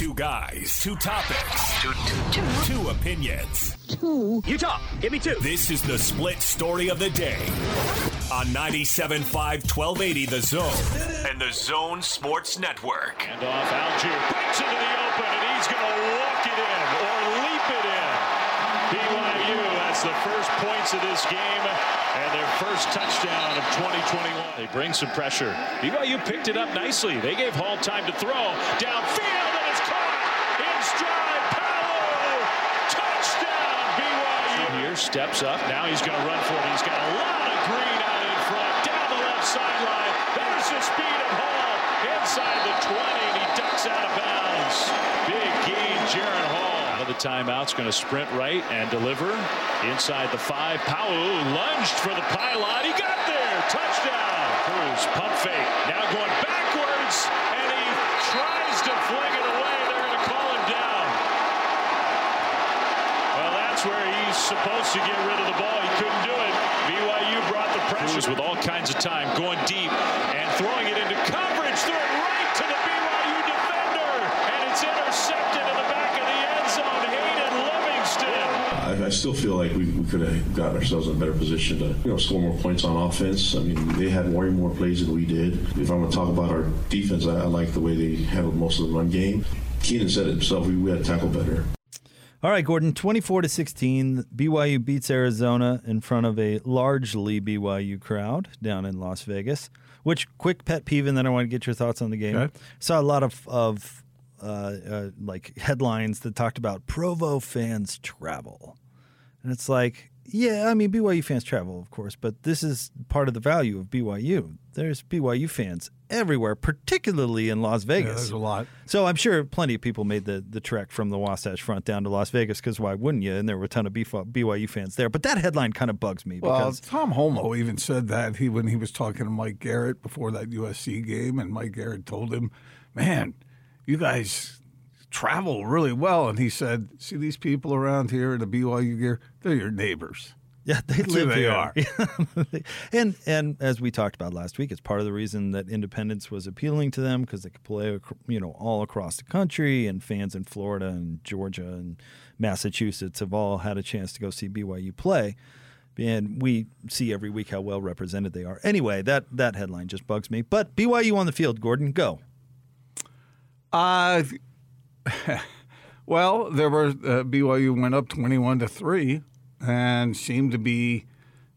Two guys, two topics, Two, two, two. two opinions. Utah, give me two. This is the split story of the day on 97.5 1280 The Zone and The Zone Sports Network. And off Allgeier breaks into the open, and he's going to walk it in or leap it in. BYU has the first points of this game and their first touchdown of 2021. They bring some pressure. BYU picked it up nicely. They gave Hall time to throw downfield, and it's caught in stride. Powell, touchdown BYU. Here steps up. Now he's going to run for it. He's got a lot of green out in front, down the left sideline. There's the speed of Hall inside the 20, and he ducks out of bounds. Big gain, Jaren Hall. Out of the timeout's going to sprint right and deliver inside the five. Powell lunged for the pylon. He got there. Touchdown. Cruz pump fake. Now going backwards, and he tries to fling it away. They're going to call him down. Well, that's where he's supposed to get rid of the ball. He couldn't do it. BYU brought the pressures with all kinds of time, going deep and throwing it into coverage. Threw it right to the BYU defender, and it's intercepted in the back of the end zone. Hayden Livingston. I, I still feel like we, we could have gotten ourselves in a better position to you know score more points on offense. I mean, they had way more plays than we did. If I'm going to talk about our defense, I, I like the way they handled most of the run game. Keenan said it himself. We, we had to tackle better. All right, Gordon, 24 to 16. BYU beats Arizona in front of a largely BYU crowd down in Las Vegas. Which quick pet peeve, and then I want to get your thoughts on the game. Okay. Saw a lot of of uh, uh, like headlines that talked about Provo fans travel, and it's like, yeah, I mean BYU fans travel, of course, but this is part of the value of BYU. There's BYU fans everywhere, particularly in Las Yeah, Vegas. there's a lot. So I'm sure plenty of people made the, the trek from the Wasatch Front down to Las Vegas because why wouldn't you? And there were a ton of BYU fans there. But that headline kind of bugs me Well, because Tom Holmoe even said that he when he was talking to Mike Garrett before that USC game, and Mike Garrett told him, "Man, you guys travel really well." And he said, "See these people around here in the BYU gear? They're your neighbors." yeah, they That's live they here. are. and and as we talked about last week, it's part of the reason that independence was appealing to them because they could play you know all across the country, and fans in Florida and Georgia and Massachusetts have all had a chance to go see BYU play. And we see every week how well represented they are. Anyway, that that headline just bugs me. But BYU on the field, Gordon, go. Uh, well, there were uh, BYU went up twenty-one to three, and seemed to be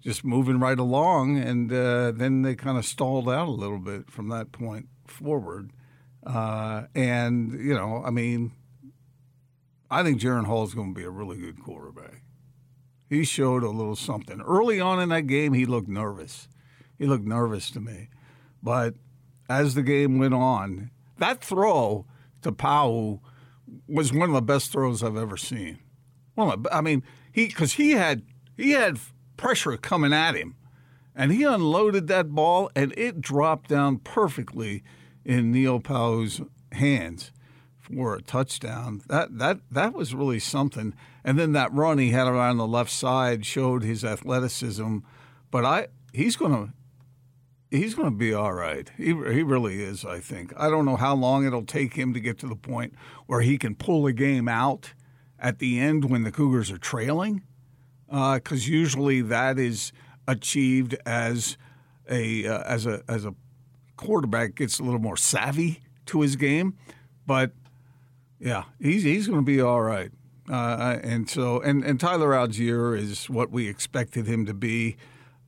just moving right along, and uh, then they kind of stalled out a little bit from that point forward. Uh, and you know, I mean, I think Jaren Hall is going to be a really good quarterback. He showed a little something early on in that game. He looked nervous. He looked nervous to me, but as the game went on, that throw to Powell was one of the best throws I've ever seen. Well, I mean, he because he had he had pressure coming at him, and he unloaded that ball, and it dropped down perfectly in Neil Pau'u's hands for a touchdown. That that that was really something. And then that run he had around the left side showed his athleticism. But I he's gonna he's going to be all right. He, he really is, I think. I don't know how long it'll take him to get to the point where he can pull a game out at the end when the Cougars are trailing, because usually that is achieved as a uh, as a as a quarterback gets a little more savvy to his game. But yeah, he's he's going to be all right. Uh, and so and and Tyler Allgeier is what we expected him to be.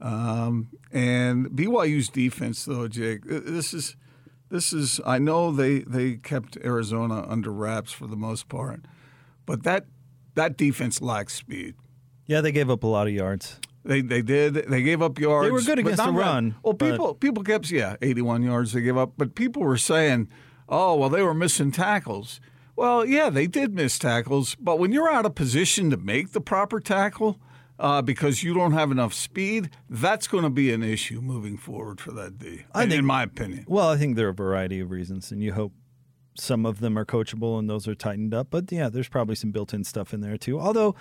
Um, and BYU's defense, though, Jake, this is this is. I know they they kept Arizona under wraps for the most part, but that that defense lacks speed. Yeah, they gave up a lot of yards. They they did. They gave up yards. They were good against the that- run, Well, but- people people kept yeah, eighty one yards they gave up, but people were saying, oh well, they were missing tackles. Well, yeah, they did miss tackles, but when you're out of position to make the proper tackle uh, because you don't have enough speed, that's going to be an issue moving forward for that D. I in- think- in my opinion. Well, I think there are a variety of reasons, and you hope some of them are coachable and those are tightened up. But yeah, there's probably some built-in stuff in there too. Although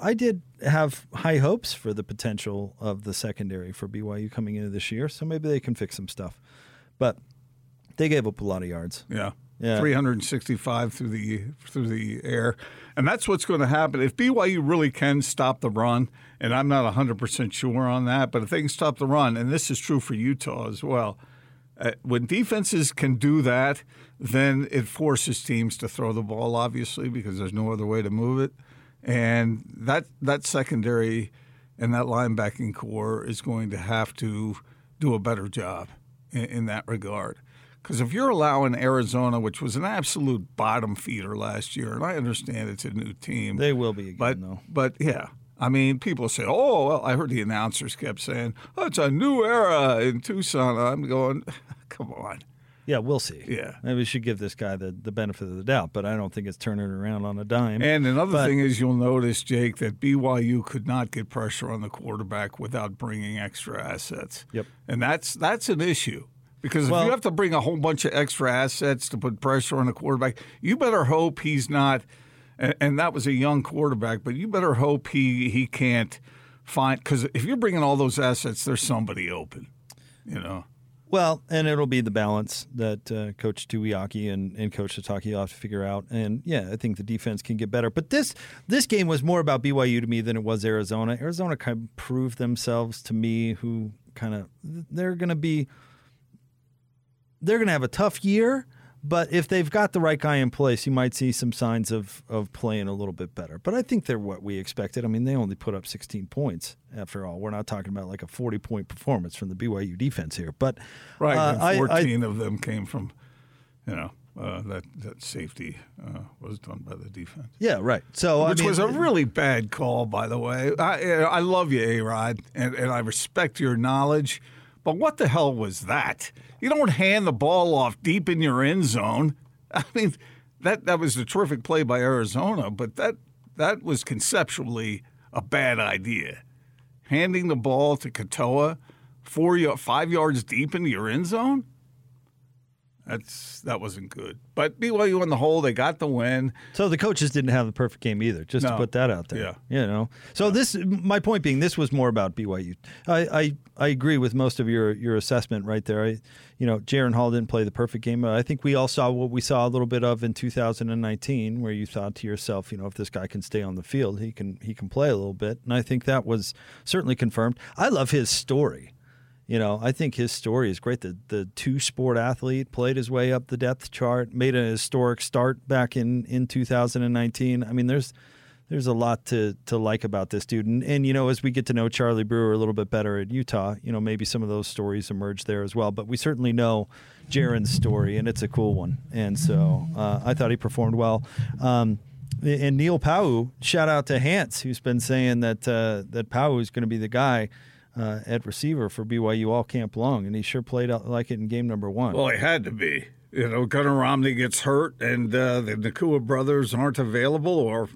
I did have high hopes for the potential of the secondary for BYU coming into this year, so maybe they can fix some stuff. But they gave up a lot of yards. Yeah. Yeah. 365 through the through the air, and that's what's going to happen if BYU really can stop the run. And I'm not 100 percent sure on that, but if they can stop the run, and this is true for Utah as well, uh, when defenses can do that, then it forces teams to throw the ball, obviously, because there's no other way to move it, and that that secondary and that linebacking core is going to have to do a better job in, in that regard. Because if you're allowing Arizona, which was an absolute bottom feeder last year, and I understand it's a new team, They will be again, but though. but yeah, I mean, people say, "Oh, well," I heard the announcers kept saying, "Oh, it's a new era in Tucson." I'm going, "Come on." Yeah, we'll see. Yeah. Maybe we should give this guy the, the benefit of the doubt, but I don't think it's turning around on a dime. And another But- thing is, you'll notice, Jake, that BYU could not get pressure on the quarterback without bringing extra assets. Yep. And that's that's an issue because if Well- you have to bring a whole bunch of extra assets to put pressure on the quarterback, you better hope he's not. And, and that was a young quarterback, but you better hope he he can't find because if you're bringing all those assets, there's somebody open. You know. Well, and it'll be the balance that uh, Coach Tuiaki and, and Coach Sitake will have to figure out. And yeah, I think the defense can get better. But this this game was more about BYU to me than it was Arizona. Arizona kind of proved themselves to me, who kind of they're going to be they're going to have a tough year. But if they've got the right guy in place, you might see some signs of, of playing a little bit better. But I think they're what we expected. I mean, they only put up 16 points after all. We're not talking about like a 40 point performance from the BYU defense here. But Right, uh, and I- I- 14 of them came from, you know, uh, that that safety uh, was done by the defense, yeah, right. So which I mean, was a really bad call, by the way. I I love you, A Rod, and, and I respect your knowledge, but what the hell was that? You don't hand the ball off deep in your end zone. I mean, that that was a terrific play by Arizona, but that that was conceptually a bad idea. Handing the ball to Katoa four five yards deep into your end zone. That's that wasn't good. But BYU on the whole, they got the win. So the coaches didn't have the perfect game either. Just to put that out there. Yeah. You know. So this, my point being, this was more about BYU. I, I, I agree with most of your your assessment right there. I, you know, Jaren Hall didn't play the perfect game. I think we all saw what we saw a little bit of in 2019, where you thought to yourself, you know, if this guy can stay on the field, he can he can play a little bit. And I think that was certainly confirmed. I love his story. You know, I think his story is great. The the two sport athlete played his way up the depth chart, made a historic start back in, in 2019. I mean, there's there's a lot to to like about this dude. And, and you know, as we get to know Charlie Brewer a little bit better at Utah, you know, maybe some of those stories emerge there as well. But we certainly know Jaren's story, and it's a cool one. And so uh, I thought he performed well. Um, and Neil Pau'u, shout out to Hans, who's been saying that uh, that Pau'u is going to be the guy uh, at receiver for BYU all camp long, and he sure played out like it in game number one. Well, he had to be. You know, Gunner Romney gets hurt, and uh, the Nacua brothers aren't available, or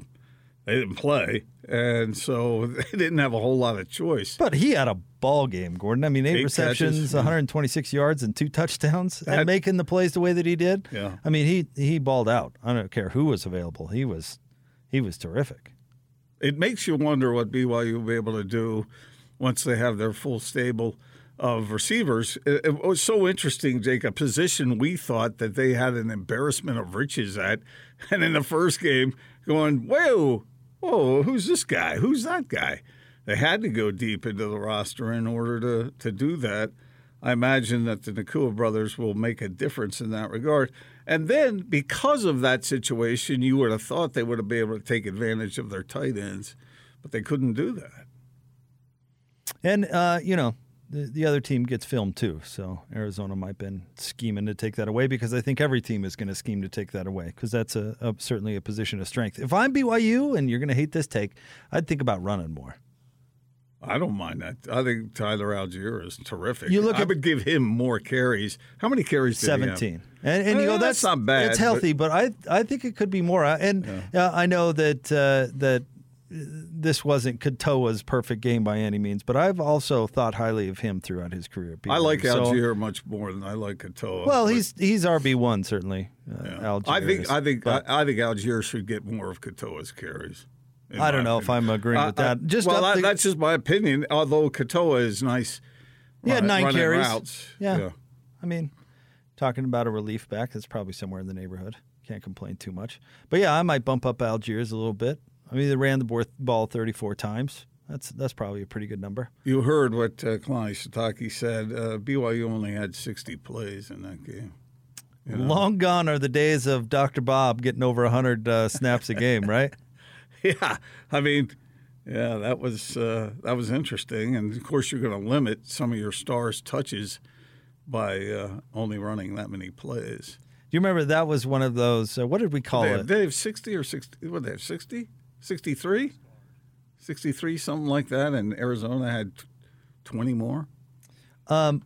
they didn't play, and so they didn't have a whole lot of choice. but he had a ball game, Gordon. I mean, eight Eight receptions, catches, 126 yards, and two touchdowns, and making the plays the way that he did. Yeah. I mean, he he balled out. I don't care who was available. He was he was terrific. it makes you wonder what BYU will be able to do once they have their full stable of receivers. It, was so interesting, Jake, a position we thought that they had an embarrassment of riches at. And in the first game, going, whoa, whoa, who's this guy? Who's that guy? They had to go deep into the roster in order to, to do that. I imagine that the Nacua brothers will make a difference in that regard. And then, because of that situation, you would have thought they would have been able to take advantage of their tight ends, but they couldn't do that. And uh, you know, the, the other team gets filmed too. So Arizona might have been scheming to take that away because I think every team is going to scheme to take that away because that's a, a certainly a position of strength. If I'm BYU and you're going to hate this take, I'd think about running more. I don't mind that. I think Tyler Allgeier is terrific. You look I at- would give him more carries. How many carries did he have? Seventeen, and and you Eh, go that's not bad, It's healthy, but, I I think it could be more. And uh, I know that uh, that this wasn't Katoa's perfect game by any means, but I've also thought highly of him throughout his career. at I like So- Allgeier much more than I like Katoa. Well, he's he's RB one certainly. Uh, Allgeier I think is. I think But- I, I think Allgeier should get more of Katoa's carries. I don't know if. I'm agreeing with I- I- that. Just well, the- that's just my opinion. Although Katoa is nice. He had nine carries. Routes. Yeah. I mean, talking about a relief back. That's probably somewhere in the neighborhood. Can't complain too much. But yeah, I might bump up Allgeier's a little bit. I mean, they ran the ball 34 times. That's that's probably a pretty good number. You heard what uh, Kalani Sitake said. Uh, BYU only had 60 plays in that game. Long gone are the days of Dr. Bob getting over 100 uh, snaps a game, right? Yeah, I mean, yeah, that was uh, that was interesting, and of course you're going to limit some of your stars' touches by uh, only running that many plays. Do you remember that was one of those? Uh, what did we call They it? they have 60 or 60. What they have 60, 63, 63, something like that, and Arizona had 20 more. Um,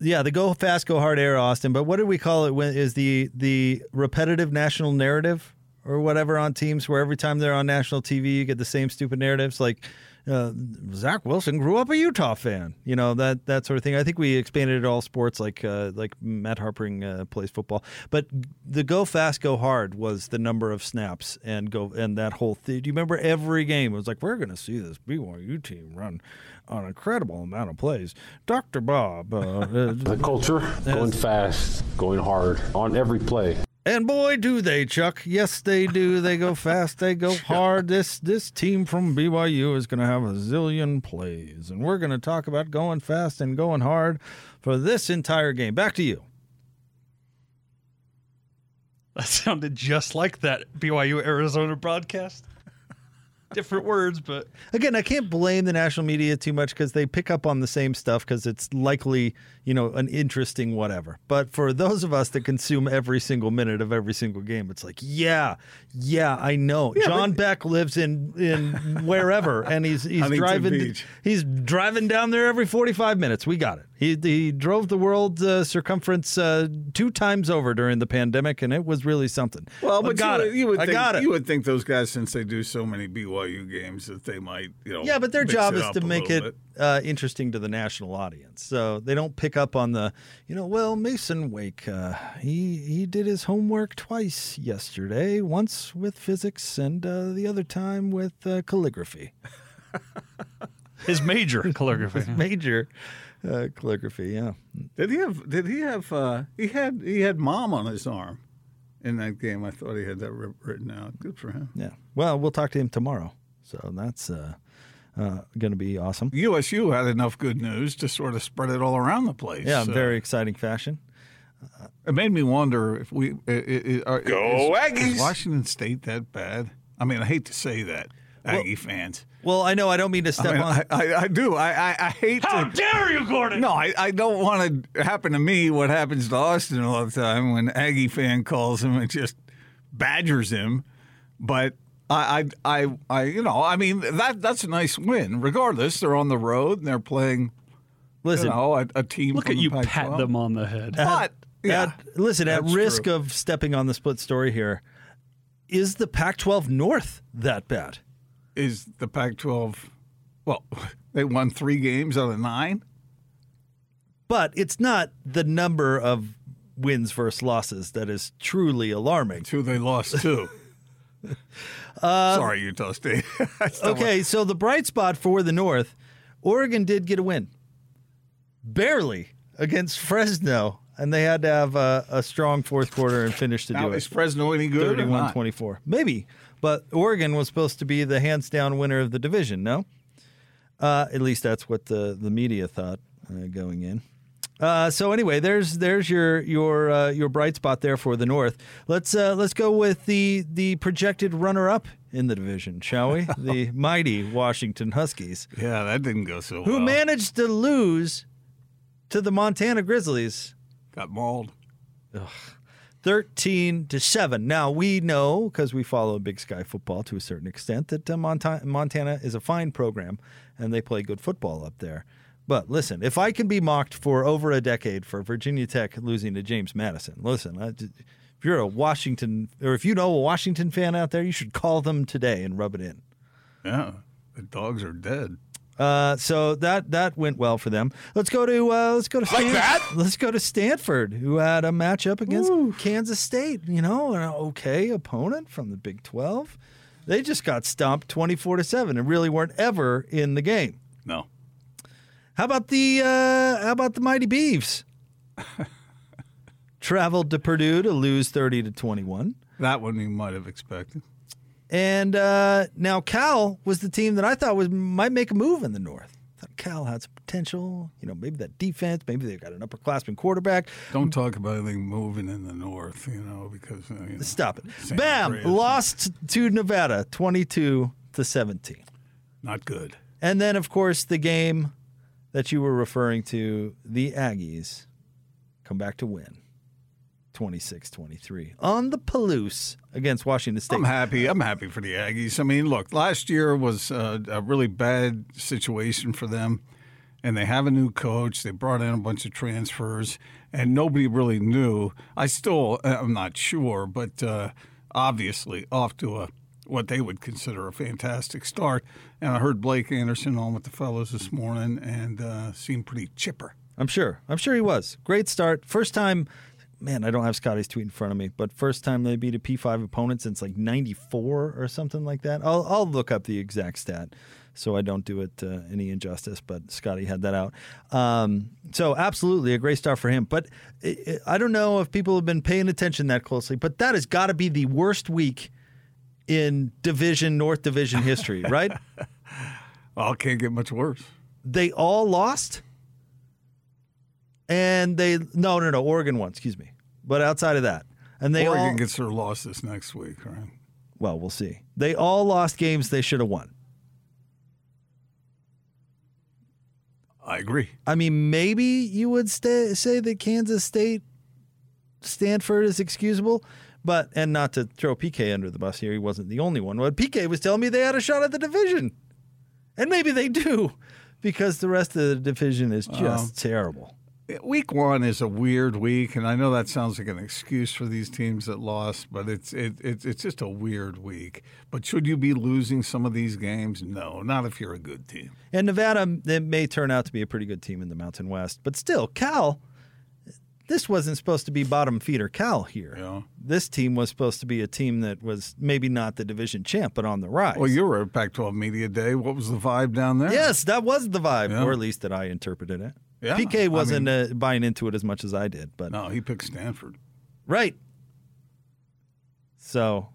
yeah, the go fast, go hard air, Austin. But what do we call it? When is the the repetitive national narrative or whatever on teams where every time they're on national TV, you get the same stupid narratives like. Uh, Zach Wilson grew up a Utah fan, you know that that sort of thing. I think we expanded it all sports, like uh, like Matt Harpring uh, plays football. But the go fast, go hard was the number of snaps and go and that whole thing. Do you remember every game? It was like we're going to see this BYU team run an incredible amount of plays. Doctor Bob, uh, uh, The culture, going fast, going hard on every play. And boy, do they, Chuck. Yes, they do. They go fast. They go hard. This this team from BYU is going to have a zillion plays, and we're going to talk about going fast and going hard for this entire game. Back to you. That sounded just like that BYU Arizona broadcast. Different words, but Again, I can't blame the national media too much because they pick up on the same stuff because it's likely, you know, an interesting whatever. But for those of us that consume every single minute of every single game, it's like, yeah, yeah, I know. John Beck lives in in wherever, and he's he's Huntington driving Beach. he's driving down there every forty five minutes. We got it. He he drove the world uh, circumference uh, two times over during the pandemic, and it was really something. Well, I but got you, it. would- you would I think, got it. You would think those guys, since they do so many BYU games, that they might, you know. Yeah, but their job is to make it uh, interesting to the national audience. So they don't pick up on the, you know, well, Masen Wake, uh, he he did his homework twice yesterday, once with physics and uh, the other time with uh, calligraphy, his major calligraphy. major uh, calligraphy. Yeah, Did he have? Did he have? Uh, he had. He had mom on his arm in that game. I thought he had that written out. Good for him. yeah. Well, we'll talk to him tomorrow. So that's uh, uh, going to be awesome. USU had enough good news to sort of spread it all around the place. Yeah, Uh, very exciting fashion. It made me wonder if we i i are, Go is, Aggies! Is Washington State that bad? I mean, I hate to say that, Aggie fans. Well, I know I don't mean to I, step mean, on. I, I, I do. I, I, I hate How to. dare you, Gordon? No, I, I don't want to happen to me what happens to Austin all the time when Aggie fan calls him and just badgers him. But I, I, I, I you know, I mean that that's a nice win. Regardless, they're on the road and they're playing, Listen, you know, a, a team. Look from at the you Pac-12. pat them on the head. But yeah, At- listen, at risk true. of stepping on the split story here, is the Pac 12 North that bad? Is the Pac-12. Well, they won three games out of nine. But it's not the number of wins versus losses that is truly alarming. Two they lost to. Uh, uh, Sorry, Utah State. Okay, so the bright spot for the North, Oregon did get a win. Barely against Fresno, and they had to have a, a strong fourth quarter and finish to Now, do is it. Fresno any good? or 31 not? 24. Maybe. But Oregon was supposed to be the hands down winner of the division, no? Uh, at least that's what the, the media thought uh, going in. Uh, so anyway, there's there's your your uh, your bright spot there for the North. Let's uh, let's go with the the projected runner up in the division, shall we? the mighty Washington Huskies, Yeah, that didn't go so who well. Who managed to lose to the Montana Grizzlies Got mauled. 13 to 7. Now, we know because we follow Big Sky football to a certain extent that uh, Monta- Montana is a fine program and they play good football up there. But listen, if I can be mocked for over a decade for Virginia Tech losing to James Madison, listen, I, if you're a Washington or if you know a Washington fan out there, you should call them today and rub it in. Yeah, the dogs are dead. Uh, so that that went well for them. Let's go to uh, let's go to Stan- let's go to Stanford, who had a matchup against Kansas State. You know, an okay opponent from the Big Twelve. They just got stomped twenty four to seven and really weren't ever in the game. No. How about the uh, how about the Mighty Beavs? traveled to Purdue to lose 30 to 21. That one you might have expected. And uh, now Cal was the team that I thought was might make a move in the North. I thought Cal had some potential. You know, maybe that defense. Maybe they've got an upperclassman quarterback. Don't talk about anything moving in the North, you know, because uh, you know, Stop it. San Bam! Andreas. Lost to Nevada, 22 to 17. not good. And then, of course, the game that you were referring to, the Aggies come back to win 26 23 on the Palouse against Washington State. I'm happy. I'm happy for the Aggies. I mean, look, last year was uh, a really bad situation for them, and they have a new coach. They brought in a bunch of transfers, and nobody really knew. I still, I'm not sure, but uh, obviously off to a what they would consider a fantastic start. And I heard Blake Anderson on with the fellows this morning, and uh, seemed pretty chipper. I'm sure. I'm sure he was. Great start. First time, man, I don't have Scotty's tweet in front of me, but first time they beat a P5 opponent since like 94 or something like that. I'll, I'll look up the exact stat so I don't do it uh, any injustice, but Scotty had that out. Um, so, absolutely a great start for him. But i I don't know if people have been paying attention that closely, but that has got to be the worst week in Division, North Division history, right? Well, it can't get much worse. they all lost and they no no no oregon won excuse me. But outside of that and they Oregon all gets their loss this next week, right? well we'll see. They all lost games they should have won. I agree. i mean maybe you would stay, say that kansas state stanford is excusable but and not to throw pk under the bus here he wasn't the only one but pk was telling me they had a shot at the division. And maybe they do because the rest of the division is just terrible Week one is a weird week, and I know that sounds like an excuse for these teams that lost, but it's it, it, it's just a weird week. But should you be losing some of these games? No, not if you're a good team. And Nevada it may turn out to be a pretty good team in the Mountain West, but still, Cal. This wasn't supposed to be bottom feeder Cal here. Yeah. This team was supposed to be a team that was maybe not the division champ, but on the rise. Well, you were at Pac-12 Media Day. What was the vibe down there? yes, that was the vibe, Yeah. or at least that I interpreted it. Yeah, PK wasn't mean- uh, buying into it as much as I did, but No, he picked Stanford. right. So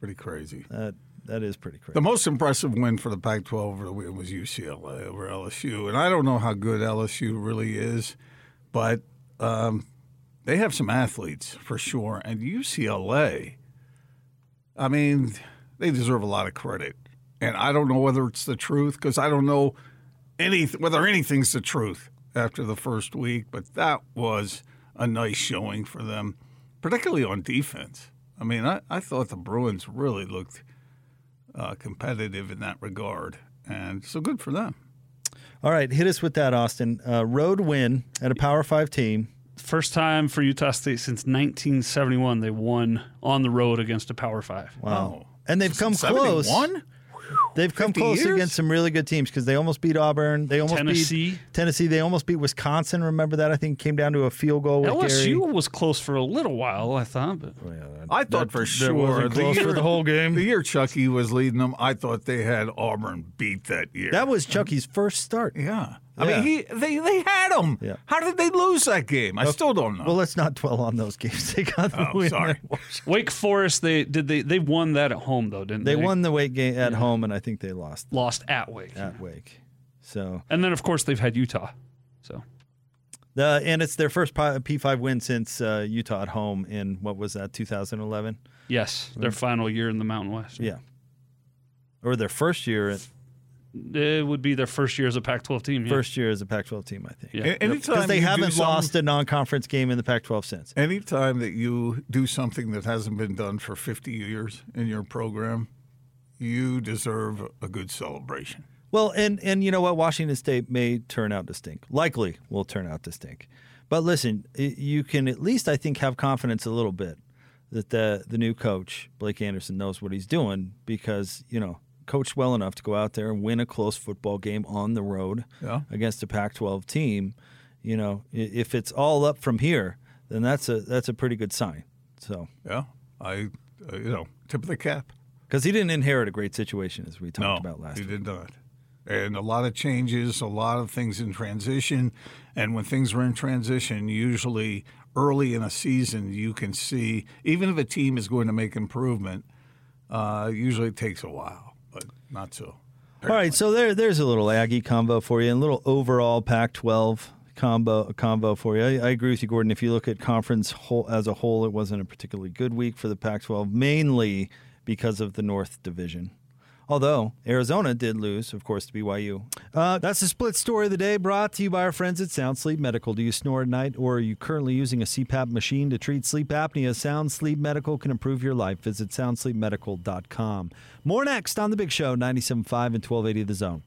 Pretty crazy. that that is pretty crazy. The most impressive win for the Pac-12 over the was UCLA over LSU, and I don't know how good LSU really is, but um, they have some athletes for sure. And UCLA, I mean, they deserve a lot of credit, and I don't know whether it's the truth because I don't know any whether anything's the truth after the first week, but that was a nice showing for them, particularly on defense. I mean, I, I thought the Bruins really looked uh, competitive in that regard, and so good for them. All right, hit us with that, Austin. Uh, road win at a Power Five team. First time for Utah State since 1971 they won on the road against a Power Five. Wow. And they've come close. One? They've come close years? against some really good teams because they almost beat Auburn. They almost Tennessee. beat Tennessee. They almost beat Wisconsin. Remember that? I think it came down to a field goal with LSU Gary. was close for a little while, I thought, but I thought for sure wasn't close for the whole game. The year Chucky was leading them, I thought they had Auburn beat that year. That was Chucky's first start. yeah. I Yeah. mean, he they they had him. Yeah. How did they lose that game? I still don't know. Well, let's not dwell on those games. They got the Oh, win. sorry. Wake Forest they did they they won that at home though, didn't they? They won the Wake game at home, and I think they lost lost at Wake. at Wake. So, And then of course they've had Utah. So the and it's their first P five win since uh, Utah at home in what was that 2011? yes, their final year in the Mountain West. Yeah, or their first year. At, It would be their first year as a Pac-12 team. Yeah. First year as a Pac-12 team, I think. Yeah. A- anytime Because they haven't something- lost a non-conference game in the Pac-12 since. Anytime that you do something that hasn't been done for 50 years in your program, you deserve a good celebration. Well, and and you know what? Washington State may turn out to stink. Likely will turn out to stink. But listen, you can at least I think have confidence a little bit that the the new coach Blake Anderson knows what he's doing because you know coached well enough to go out there and win a close football game on the road Yeah. against a Pac-12 team. You know, if it's all up from here, then that's a that's a pretty good sign. So Yeah. I, uh, you know, tip of the cap. because he didn't inherit a great situation as we talked no, about last he week. did not. And a lot of changes, a lot of things in transition. And when things are in transition, usually early in a season, you can see even if a team is going to make improvement, uh, usually it takes a while, not so. All right, so there, there's a little Aggie combo for you, and a little overall Pac-12 combo combo for you. I, I, agree with you, Gordon. If you look at conference whole, as a whole, it wasn't a particularly good week for the Pac-12, mainly because of the North Division. Although Arizona did lose, of course, to BYU. Uh, that's the split story of the day brought to you by our friends at Sound Sleep Medical. Do you snore at night or are you currently using a CPAP machine to treat sleep apnea? Sound Sleep Medical can improve your life. Visit soundsleepmedical.com. More next on The Big Show, 97.5 and 1280 The Zone.